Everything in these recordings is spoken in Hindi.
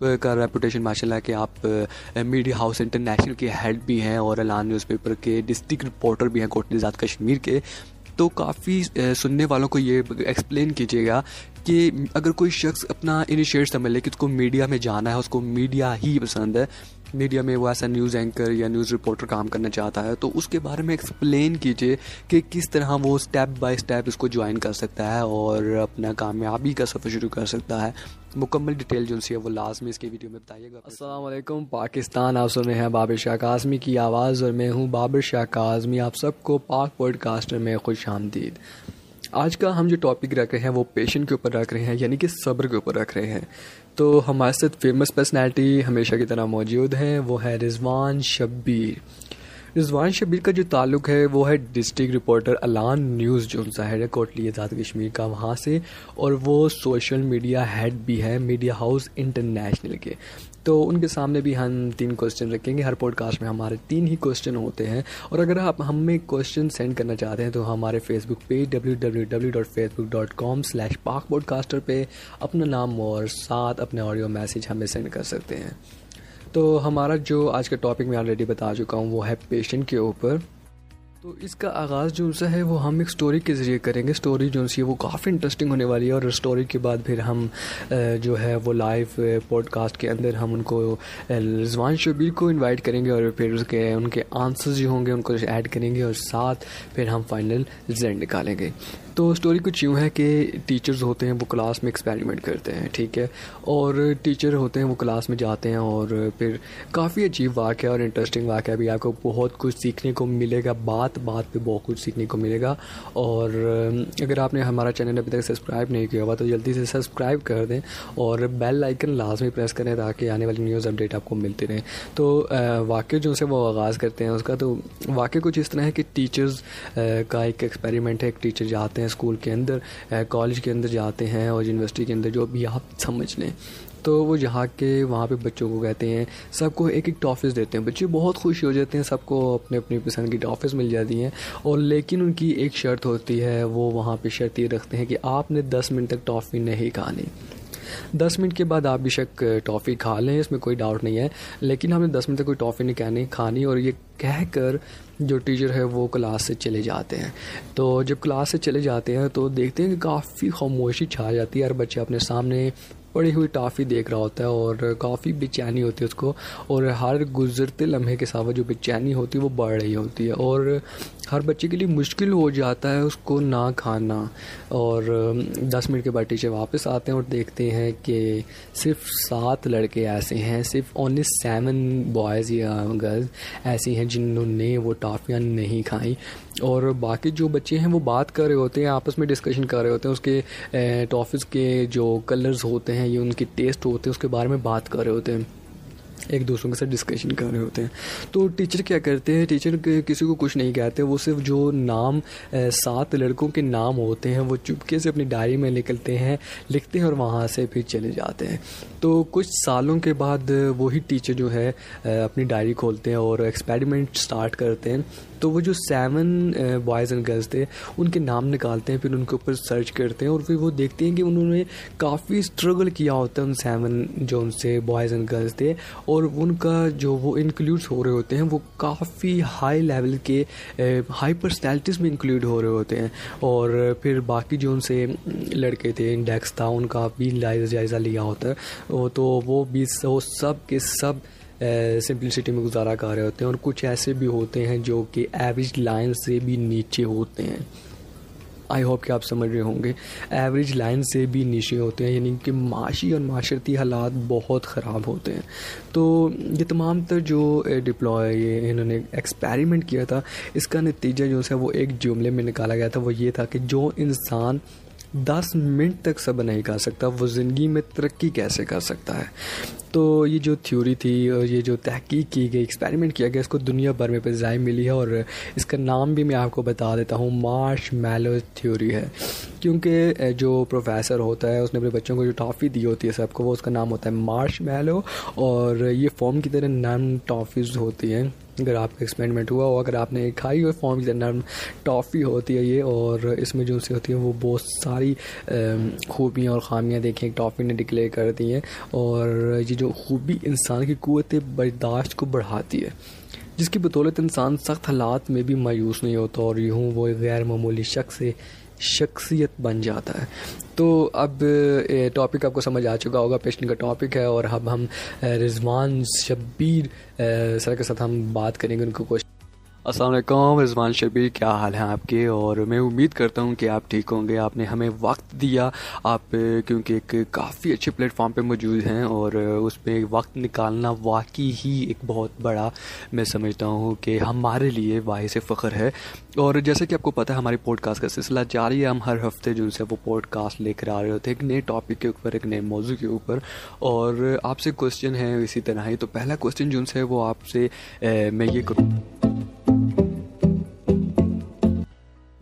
का रेपुटेशन माशाल्लाह कि आप मीडिया हाउस इंटरनेशनल के हेड भी हैं और अलान न्यूज़पेपर के डिस्ट्रिक्ट रिपोर्टर भी हैं कोट निजात कश्मीर के। तो काफ़ी सुनने वालों को ये एक्सप्लेन कीजिएगा कि अगर कोई शख्स अपना इनिशिएट समझ ले कि उसको मीडिया में जाना है, उसको मीडिया ही पसंद है मीडिया में वो ऐसा न्यूज़ एंकर या न्यूज़ रिपोर्टर काम करना चाहता है तो उसके बारे में एक्सप्लेन कीजिए कि किस तरह वो स्टेप बाय स्टेप इसको ज्वाइन कर सकता है और अपना कामयाबी का सफ़र शुरू कर सकता है। मुकम्मल डिटेल जो है वो लाजमी इसके वीडियो में बताइएगा। असलम पाकिस्तान, आप सुन रहे हैं बाबर शाह काजमी की आवाज़ और मैं हूँ बाबर शाह काजमी, आप सबको पाक पॉडकास्टर में खुश आमदीद। आज का हम जो टॉपिक रख रहे हैं, वो पेशेंट के ऊपर रख रहे हैं, यानी कि सब्र के ऊपर रख रहे हैं। तो हमारे साथ फ़ेमस पर्सनैलिटी हमेशा की तरह मौजूद हैं, वो है रिजवान शब्बीर। रिजवान शब्बीर का जो ताल्लुक है, वो है डिस्ट्रिक्ट रिपोर्टर अलान न्यूज़ जो ज़ाहिर है कोटली आज़ाद कश्मीर का वहाँ से, और वो सोशल मीडिया हेड भी है मीडिया हाउस इंटरनेशनल के। तो उनके सामने भी हम तीन क्वेश्चन रखेंगे। हर पॉडकास्ट में हमारे तीन ही क्वेश्चन होते हैं। और अगर आप हमें क्वेश्चन सेंड करना चाहते हैं तो हमारे Facebook page W W W dot Facebook dot com slash Pak podcaster पर अपना नाम और साथ अपने ऑडियो मैसेज हमें सेंड कर सकते हैं। तो हमारा जो आज का टॉपिक मैं ऑलरेडी बता चुका हूँ, वो है पेशेंट के ऊपर। तो इसका आगाज़ जो सा है, वो हम एक स्टोरी के ज़रिए करेंगे। स्टोरी जो सी है, वो काफ़ी इंटरेस्टिंग होने वाली है और स्टोरी के बाद फिर हम जो है, वो लाइव पॉडकास्ट के अंदर हम उनको रिजवान शबीर को इनवाइट करेंगे और फिर उसके, उनके आंसर्स जो होंगे, उनको ऐड करेंगे और साथ फिर हम फाइनल रिज़ल्ट निकालेंगे। तो स्टोरी कुछ यूँ है कि टीचर्स होते हैं, वो क्लास में एक्सपेरिमेंट करते हैं, ठीक है? और टीचर होते हैं, वो क्लास में जाते हैं और फिर काफ़ी अजीब वाक़ और इंटरेस्टिंग वाक़ भी आपको बहुत कुछ सीखने को मिलेगा, बात बात पे बहुत कुछ सीखने को मिलेगा। और अगर आपने हमारा चैनल अभी तक सब्सक्राइब नहीं किया हुआ तो जल्दी से सब्सक्राइब कर दें और बेल आइकन लाजमी प्रेस करें ताकि आने वाली न्यूज़ अपडेट आपको मिलती रहे। तो वाक्य जो से वो आगाज़ करते हैं उसका तो वाक्य कुछ इस तरह है कि टीचर्स का एक एक्सपेरिमेंट है, एक टीचर जाते हैं स्कूल के अंदर कॉलेज के अंदर जाते हैं और यूनिवर्सिटी के अंदर जो भी आप समझ लें तो वो जहाँ के वहाँ पे बच्चों को कहते हैं, सबको एक एक टॉफ़िस देते हैं। बच्चे बहुत खुश हो जाते हैं, सबको अपने अपनी पसंद की टॉफ़िस मिल जाती हैं और लेकिन उनकी एक शर्त होती है, वो वहाँ पे शर्त ये रखते हैं कि आपने दस मिनट तक टॉफ़ी नहीं खानी। दस मिनट के बाद आप बेशक टॉफ़ी खा लें, इसमें कोई डाउट नहीं है। लेकिन हमने दस मिनट तक कोई टॉफ़ी नहीं कहनी खानी और ये कह कर जो टीचर है वो क्लास से चले जाते हैं। तो जब क्लास से चले जाते हैं तो देखते हैं कि काफ़ी खामोशी छा जाती है। हर बच्चे अपने सामने पड़ी हुई टाफ़ी देख रहा होता है और काफ़ी बेचैनी होती है उसको। और हर गुजरते लम्हे के साथ जो बेचैनी होती है, वो बढ़ रही होती है। और हर बच्चे के लिए मुश्किल हो जाता है उसको ना खाना। और दस मिनट के बाद टीचर वापस आते हैं और देखते हैं कि सिर्फ़ सात लड़के ऐसे हैं, सिर्फ़ ओनली सेवन बॉयज़ या गर्ल्स ऐसी हैं जिन्होंने वो टाफ़ियाँ नहीं खाई। और बाकी जो बच्चे हैं वो बात कर रहे होते हैं, आपस में डिस्कशन कर रहे होते हैं, उसके टॉफ़िस के जो कलर्स होते हैं ये उनके टेस्ट होते हैं, उसके बारे में बात कर रहे होते हैं, एक दूसरों के साथ डिस्कशन कर रहे होते हैं। तो टीचर क्या करते हैं? टीचर किसी को कुछ नहीं कहते, वो सिर्फ़ जो नाम सात लड़कों के नाम होते हैं, वो चुपके से अपनी डायरी में निकलते हैं, लिखते हैं और वहाँ से फिर चले जाते हैं। तो कुछ सालों के बाद वही टीचर जो है अपनी डायरी खोलते हैं और एक्सपेरिमेंट स्टार्ट करते हैं। तो वो जो सेवन बॉयज़ एंड गर्ल्स थे, उनके नाम निकालते हैं, फिर उनके ऊपर सर्च करते हैं और फिर वो देखते हैं कि उन्होंने काफ़ी स्ट्रगल किया होता है उन सेवन जो उनसे बॉयज़ एंड गर्ल्स थे और उनका जो वो इंक्लूड्स हो रहे होते हैं, वो काफ़ी हाई लेवल के हाई पर्सनैलिटीज़ में इंक्लूड हो रहे होते हैं और फिर बाकी जो उनसे लड़के थे इंडेक्स था, उनका भी जायज़ा लिया होता है। तो वो भी, वो सब के सब सिंपलिसिटी में गुजारा कर रहे होते हैं और कुछ ऐसे भी होते हैं जो कि एवरेज लाइन से भी नीचे होते हैं। आई होप कि आप समझ रहे होंगे। एवरेज लाइन से भी नीचे होते हैं, यानी कि माशी और माशरती हालात बहुत ख़राब होते हैं। तो ये तमाम तर जो डिप्लॉय ये इन्होंने एक्सपेरिमेंट किया था, इसका नतीजा जो है वो एक जुमले में निकाला गया था, वो ये था कि जो इंसान दस मिनट तक सब नहीं कर सकता, वो ज़िंदगी में तरक्की कैसे कर सकता है? तो ये जो थ्योरी थी, और ये जो तहकीक की गई एक्सपेरिमेंट किया गया, इसको दुनिया भर में फजाई मिली है, और इसका नाम भी मैं आपको बता देता हूँ मार्श मैलो थ्योरी है। क्योंकि जो प्रोफेसर होता है, उसने अपने बच्चों को जो टॉफ़ी दी होती है सबको, वो उसका नाम होता है मार्श मैलो और ये फॉर्म की तरह नन टॉफ़ीज़ होती हैं। अगर आपका एक्सपेरिमेंट हुआ हो, अगर आपने खाई हुई फॉर्म की नर्म टॉफ़ी होती है ये, और इसमें जो सी होती है, वो बहुत सारी खूबियाँ और ख़ामियाँ देखी टॉफ़ी ने डिक्लेयर कर दी हैं, और ये जो खूबी इंसान की क़वत बर्दाश्त को बढ़ाती है, जिसकी बदौलत इंसान सख्त हालात में भी मायूस नहीं होता, और यूँ वो गैर मामूली शख्स से शख्सियत बन जाता है। तो अब टॉपिक आपको समझ आ चुका होगा पेशन का टॉपिक है और अब हम रिजवान शब्बीर सर के साथ हम बात करेंगे उनको क्वेश्चन वालेकुम रिजवान शबीर, क्या हाल है आपके? और मैं उम्मीद करता हूँ कि आप ठीक होंगे। आपने हमें वक्त दिया। आप, क्योंकि एक काफ़ी अच्छे प्लेटफॉर्म पे मौजूद हैं और उस पर वक्त निकालना वाकई ही एक बहुत बड़ा, मैं समझता हूँ कि हमारे लिए वाहि से फ़ख्र है। और जैसे कि आपको पता है, हमारी पॉडकास्ट का सिलसिला जारी है। हम हर हफ़्ते जो है वो पॉडकास्ट लेकर आ रहे होते हैं, एक नए टॉपिक के ऊपर, एक नए मौजू के ऊपर। और आपसे क्वेश्चन है इसी तरह ही। तो पहला क्वेश्चन जो है, वो आपसे मैं ये करूँ।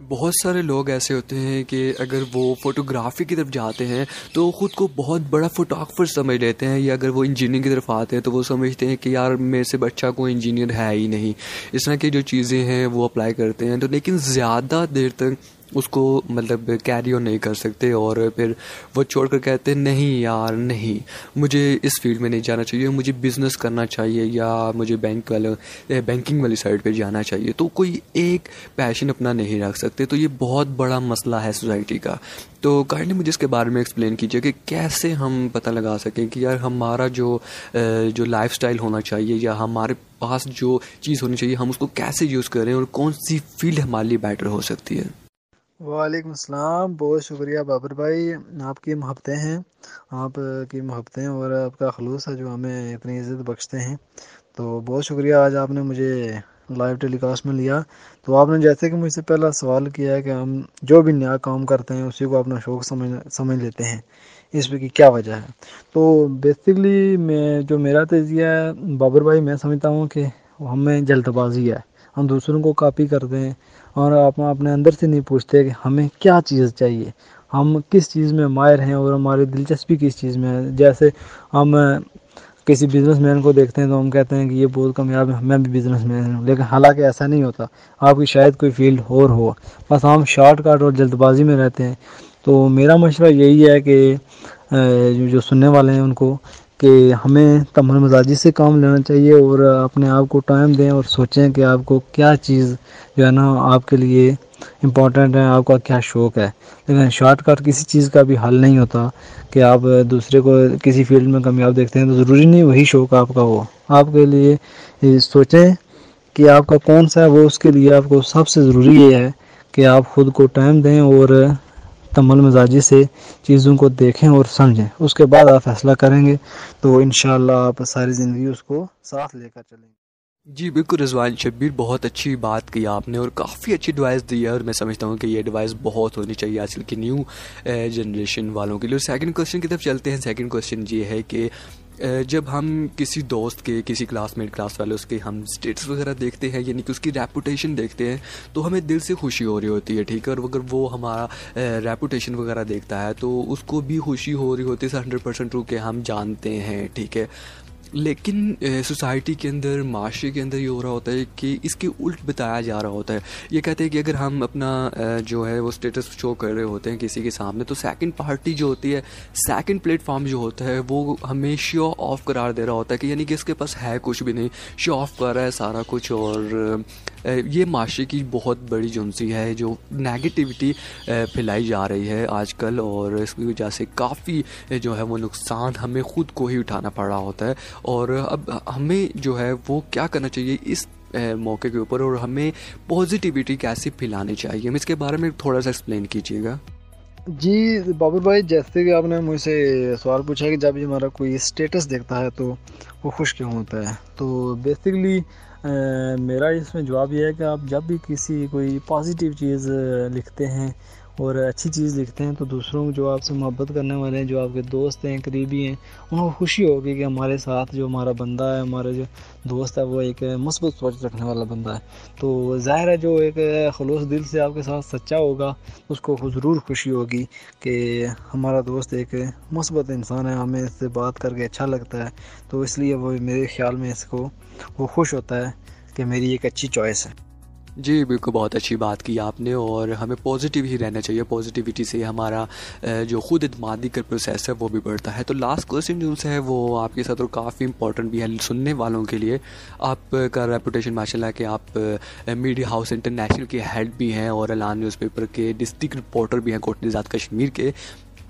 बहुत सारे लोग ऐसे होते हैं कि अगर वो फोटोग्राफी की तरफ़ जाते हैं तो ख़ुद को बहुत बड़ा फोटोग्राफर समझ लेते हैं, या अगर वो इंजीनियरिंग की तरफ़ आते हैं तो वो समझते हैं कि यार, मेरे से बच्चा कोई इंजीनियर है ही नहीं। इस तरह की जो चीज़ें हैं, वो अप्लाई करते हैं। तो लेकिन ज़्यादा देर तक उसको मतलब कैरी ऑन नहीं कर सकते और फिर वो छोड़ कर कहते, नहीं यार, नहीं। मुझे इस फ़ील्ड में नहीं जाना चाहिए। मुझे बिज़नेस करना चाहिए या मुझे बैंक वाले बैंकिंग वाली साइड पे जाना चाहिए। तो कोई एक पैशन अपना नहीं रख सकते। तो ये बहुत बड़ा मसला है सोसाइटी का। तो काइंडली मुझे इसके बारे में एक्सप्लेन कीजिए कि कैसे हम पता लगा सकें कि यार हमारा जो जो लाइफ होना चाहिए या हमारे पास जो चीज़ होनी चाहिए, हम उसको कैसे यूज़ करें और कौन सी फ़ील्ड हमारे लिए बेटर हो सकती है। वालेकुम अस्सलाम। बहुत शुक्रिया बाबर भाई। आपकी मोहब्बतें हैं, आपकी मोहब्बतें और आपका खलूस है जो हमें इतनी इज़्ज़त बख्शते हैं। तो बहुत शुक्रिया, आज आपने मुझे लाइव टेलीकास्ट में लिया। तो आपने जैसे कि मुझसे पहला सवाल किया है कि हम जो भी नया काम करते हैं, उसी को अपना शौक़ समझ समझ लेते हैं। इसमें की क्या वजह है? तो बेसिकली मैं, जो मेरा तजिया है, बाबर भाई, मैं समझता हूँ कि हमें जल्दबाजी है। हम दूसरों को कॉपी करते हैं और आप अपने अंदर से नहीं पूछते कि हमें क्या चीज़ चाहिए। हम किस चीज़ में माहिर हैं और हमारी दिलचस्पी किस चीज़ में है? जैसे हम किसी बिजनेसमैन को देखते हैं तो हम कहते हैं कि ये बहुत कामयाब है, मैं भी बिजनेसमैन हूँ। लेकिन हालाँकि ऐसा नहीं होता। आपकी शायद कोई फ़ील्ड और हो। बस हम शॉर्टकट और जल्दबाजी में रहते हैं। तो मेरा मशवरा यही है कि जो सुनने वाले हैं उनको कि हमें तमल मजाजी से काम लेना चाहिए और अपने आप को टाइम दें और सोचें कि आपको क्या चीज़ जो है ना आपके लिए इम्पोर्टेंट है, आपका क्या शौक़ है। लेकिन शॉर्टकट किसी चीज़ का भी हल नहीं होता कि आप दूसरे को किसी फ़ील्ड में कामयाब देखते हैं तो ज़रूरी नहीं वही शौक़ आपका हो। आपके लिए सोचें कि आपका कौन सा है, वो उसके लिए आपको सबसे ज़रूरी ये है कि आप ख़ुद को टाइम दें और तमल मजाजी से चीज़ों को देखें और समझें। उसके बाद आप फैसला करेंगे तो इन आप सारी ज़िंदगी उसको साथ लेकर चलेंगे। जी, बिल्कुल रिजवान शब्बीर, बहुत अच्छी बात की आपने और काफ़ी अच्छी एडवाइस दी है और मैं समझता हूँ कि ये एडवाइस बहुत होनी चाहिए आजकल की न्यू जनरेशन वालों के लिए। और सेकंड क्वेश्चन की तरफ़ चलते हैं। सेकंड क्वेश्चन ये है कि जब हम किसी दोस्त के, किसी क्लासमेट क्लास वाले उसके हम स्टेटस वगैरह देखते हैं, यानी कि उसकी रेपुटेशन देखते हैं तो हमें दिल से खुशी हो रही होती है, ठीक है? और अगर वो हमारा रेपुटेशन वगैरह देखता है तो उसको भी खुशी हो रही होती है हंड्रेड परसेंट के हम जानते हैं, ठीक है? लेकिन सोसाइटी के अंदर, माशरे के अंदर ये हो रहा होता है कि इसके उल्ट बताया जा रहा होता है। ये कहते हैं कि अगर हम अपना जो है, वो स्टेटस शो कर रहे होते हैं किसी के सामने तो सेकंड पार्टी जो होती है सेकंड प्लेटफॉर्म जो होता है, वो हमें शो ऑफ़ करार दे रहा होता है कि यानी कि इसके पास है कुछ भी नहीं। शो ऑफ़ कर रहा है सारा कुछ और ये माशरे की बहुत बड़ी जुनसी है जो नेगेटिविटी फैलाई जा रही है आजकल और इसकी वजह से काफ़ी जो है, वो नुकसान हमें ख़ुद को ही उठाना पड़ रहा होता है। और अब हमें जो है वो क्या करना चाहिए इस मौके के ऊपर और हमें पॉजिटिविटी कैसे फैलानी चाहिए? हम इसके बारे में थोड़ा सा एक्सप्लेन कीजिएगा। जी, बाबू भाई, जैसे कि आपने मुझसे सवाल पूछा कि जब भी हमारा कोई स्टेटस देखता है तो वो खुश क्यों होता है? तो बेसिकली मेरा इसमें जवाब यह है कि आप जब भी किसी कोई पॉजिटिव चीज़ लिखते हैं और अच्छी चीज़ लिखते हैं तो दूसरों जो आपसे मोहब्बत करने वाले हैं, जो आपके दोस्त हैं, करीबी हैं, उनको खुशी होगी कि हमारे साथ जो हमारा बंदा है, हमारा जो दोस्त है, वो एक मुस्बत सोच रखने वाला बंदा है। तो ज़ाहिर है जो एक खलूस दिल से आपके साथ सच्चा होगा, उसको ज़रूर खुशी होगी कि हमारा दोस्त एक मुस्बत इंसान है, हमें इससे बात करके अच्छा लगता है। तो इसलिए वो मेरे ख्याल में इसको, वो खुश होता है कि मेरी एक अच्छी चॉइस है। जी, बिल्कुल, बहुत अच्छी बात की आपने और हमें पॉजिटिव ही रहना चाहिए। पॉजिटिविटी से हमारा जो खुद इतमादी का प्रोसेस है, वो भी बढ़ता है। तो लास्ट क्वेश्चन जो है, वो आपके साथ और काफ़ी इंपॉर्टेंट भी है सुनने वालों के लिए। आपका रेपुटेशन माशाल्लाह कि आप मीडिया हाउस इंटरनेशनल के हेड भी हैं और अलान न्यूज़पेपर के डिस्ट्रिक्ट रिपोर्टर भी हैं कोट निजात कश्मीर के।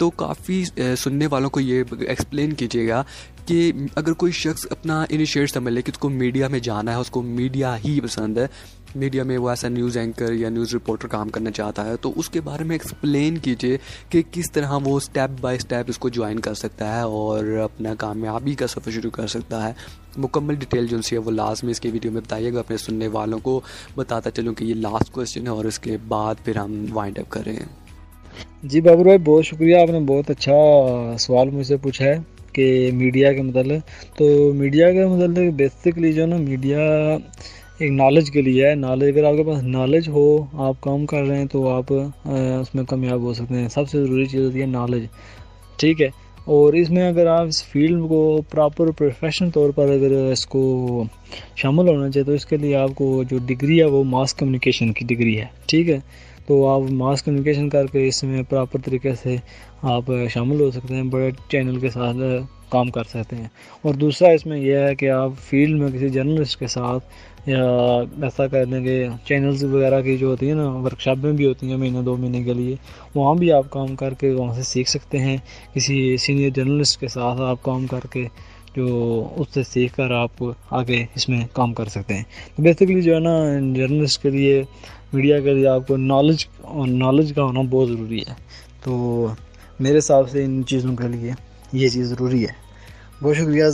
तो काफ़ी सुनने वालों को ये एक्सप्लेन कीजिएगा कि अगर कोई शख्स अपना इनिशिएट समझ ले कि उसको मीडिया में जाना है, उसको मीडिया ही पसंद है मीडिया में वो ऐसा न्यूज़ एंकर या न्यूज़ रिपोर्टर काम करना चाहता है तो उसके बारे में एक्सप्लेन कीजिए कि किस तरह वो स्टेप बाय स्टेप इसको ज्वाइन कर सकता है और अपना कामयाबी का सफ़र शुरू कर सकता है। मुकम्मल डिटेल जो है वो लास्ट में इसके वीडियो में बताइएगा अपने सुनने वालों को बताता चलूँ कि ये लास्ट क्वेश्चन है और इसके बाद फिर हम वाइंड अप करें। जी बाबू भाई, बहुत शुक्रिया, आपने बहुत अच्छा सवाल मुझसे पूछा है कि मीडिया के मतलब। तो मीडिया के मतलब बेसिकली जो ना मीडिया एक नॉलेज के लिए है। नॉलेज अगर आपके पास नॉलेज हो, आप काम कर रहे हैं तो आप उसमें कामयाब हो सकते हैं। सबसे ज़रूरी चीज़ होती है नॉलेज ठीक है? और इसमें अगर आप इस फ़ील्ड को प्रॉपर प्रोफेशनल तौर पर अगर इसको शामिल होना चाहिए तो इसके लिए आपको जो डिग्री है, वो मास कम्युनिकेशन की डिग्री है। ठीक है? तो आप मास कम्युनिकेशन करके इसमें प्रॉपर तरीके से आप शामिल हो सकते हैं, बड़े चैनल के साथ काम कर सकते हैं। और दूसरा इसमें यह है कि आप फ़ील्ड में किसी जर्नलिस्ट के साथ ऐसा करने के चैनल्स वगैरह की जो होती है ना वर्कशॉपें भी होती हैं महीने, दो महीने के लिए, वहाँ भी आप काम करके वहाँ से सीख सकते हैं। किसी सीनियर जर्नलिस्ट के साथ आप काम करके जो उससे सीख कर आप आगे इसमें काम कर सकते हैं। तो बेसिकली जो है ना जर्नलिस्ट के लिए मीडिया के लिए आपको नॉलेज और नॉलेज का होना बहुत ज़रूरी है। तो मेरे हिसाब से इन चीज़ों के लिए ये चीज़ ज़रूरी है। बहुत शुक्रिया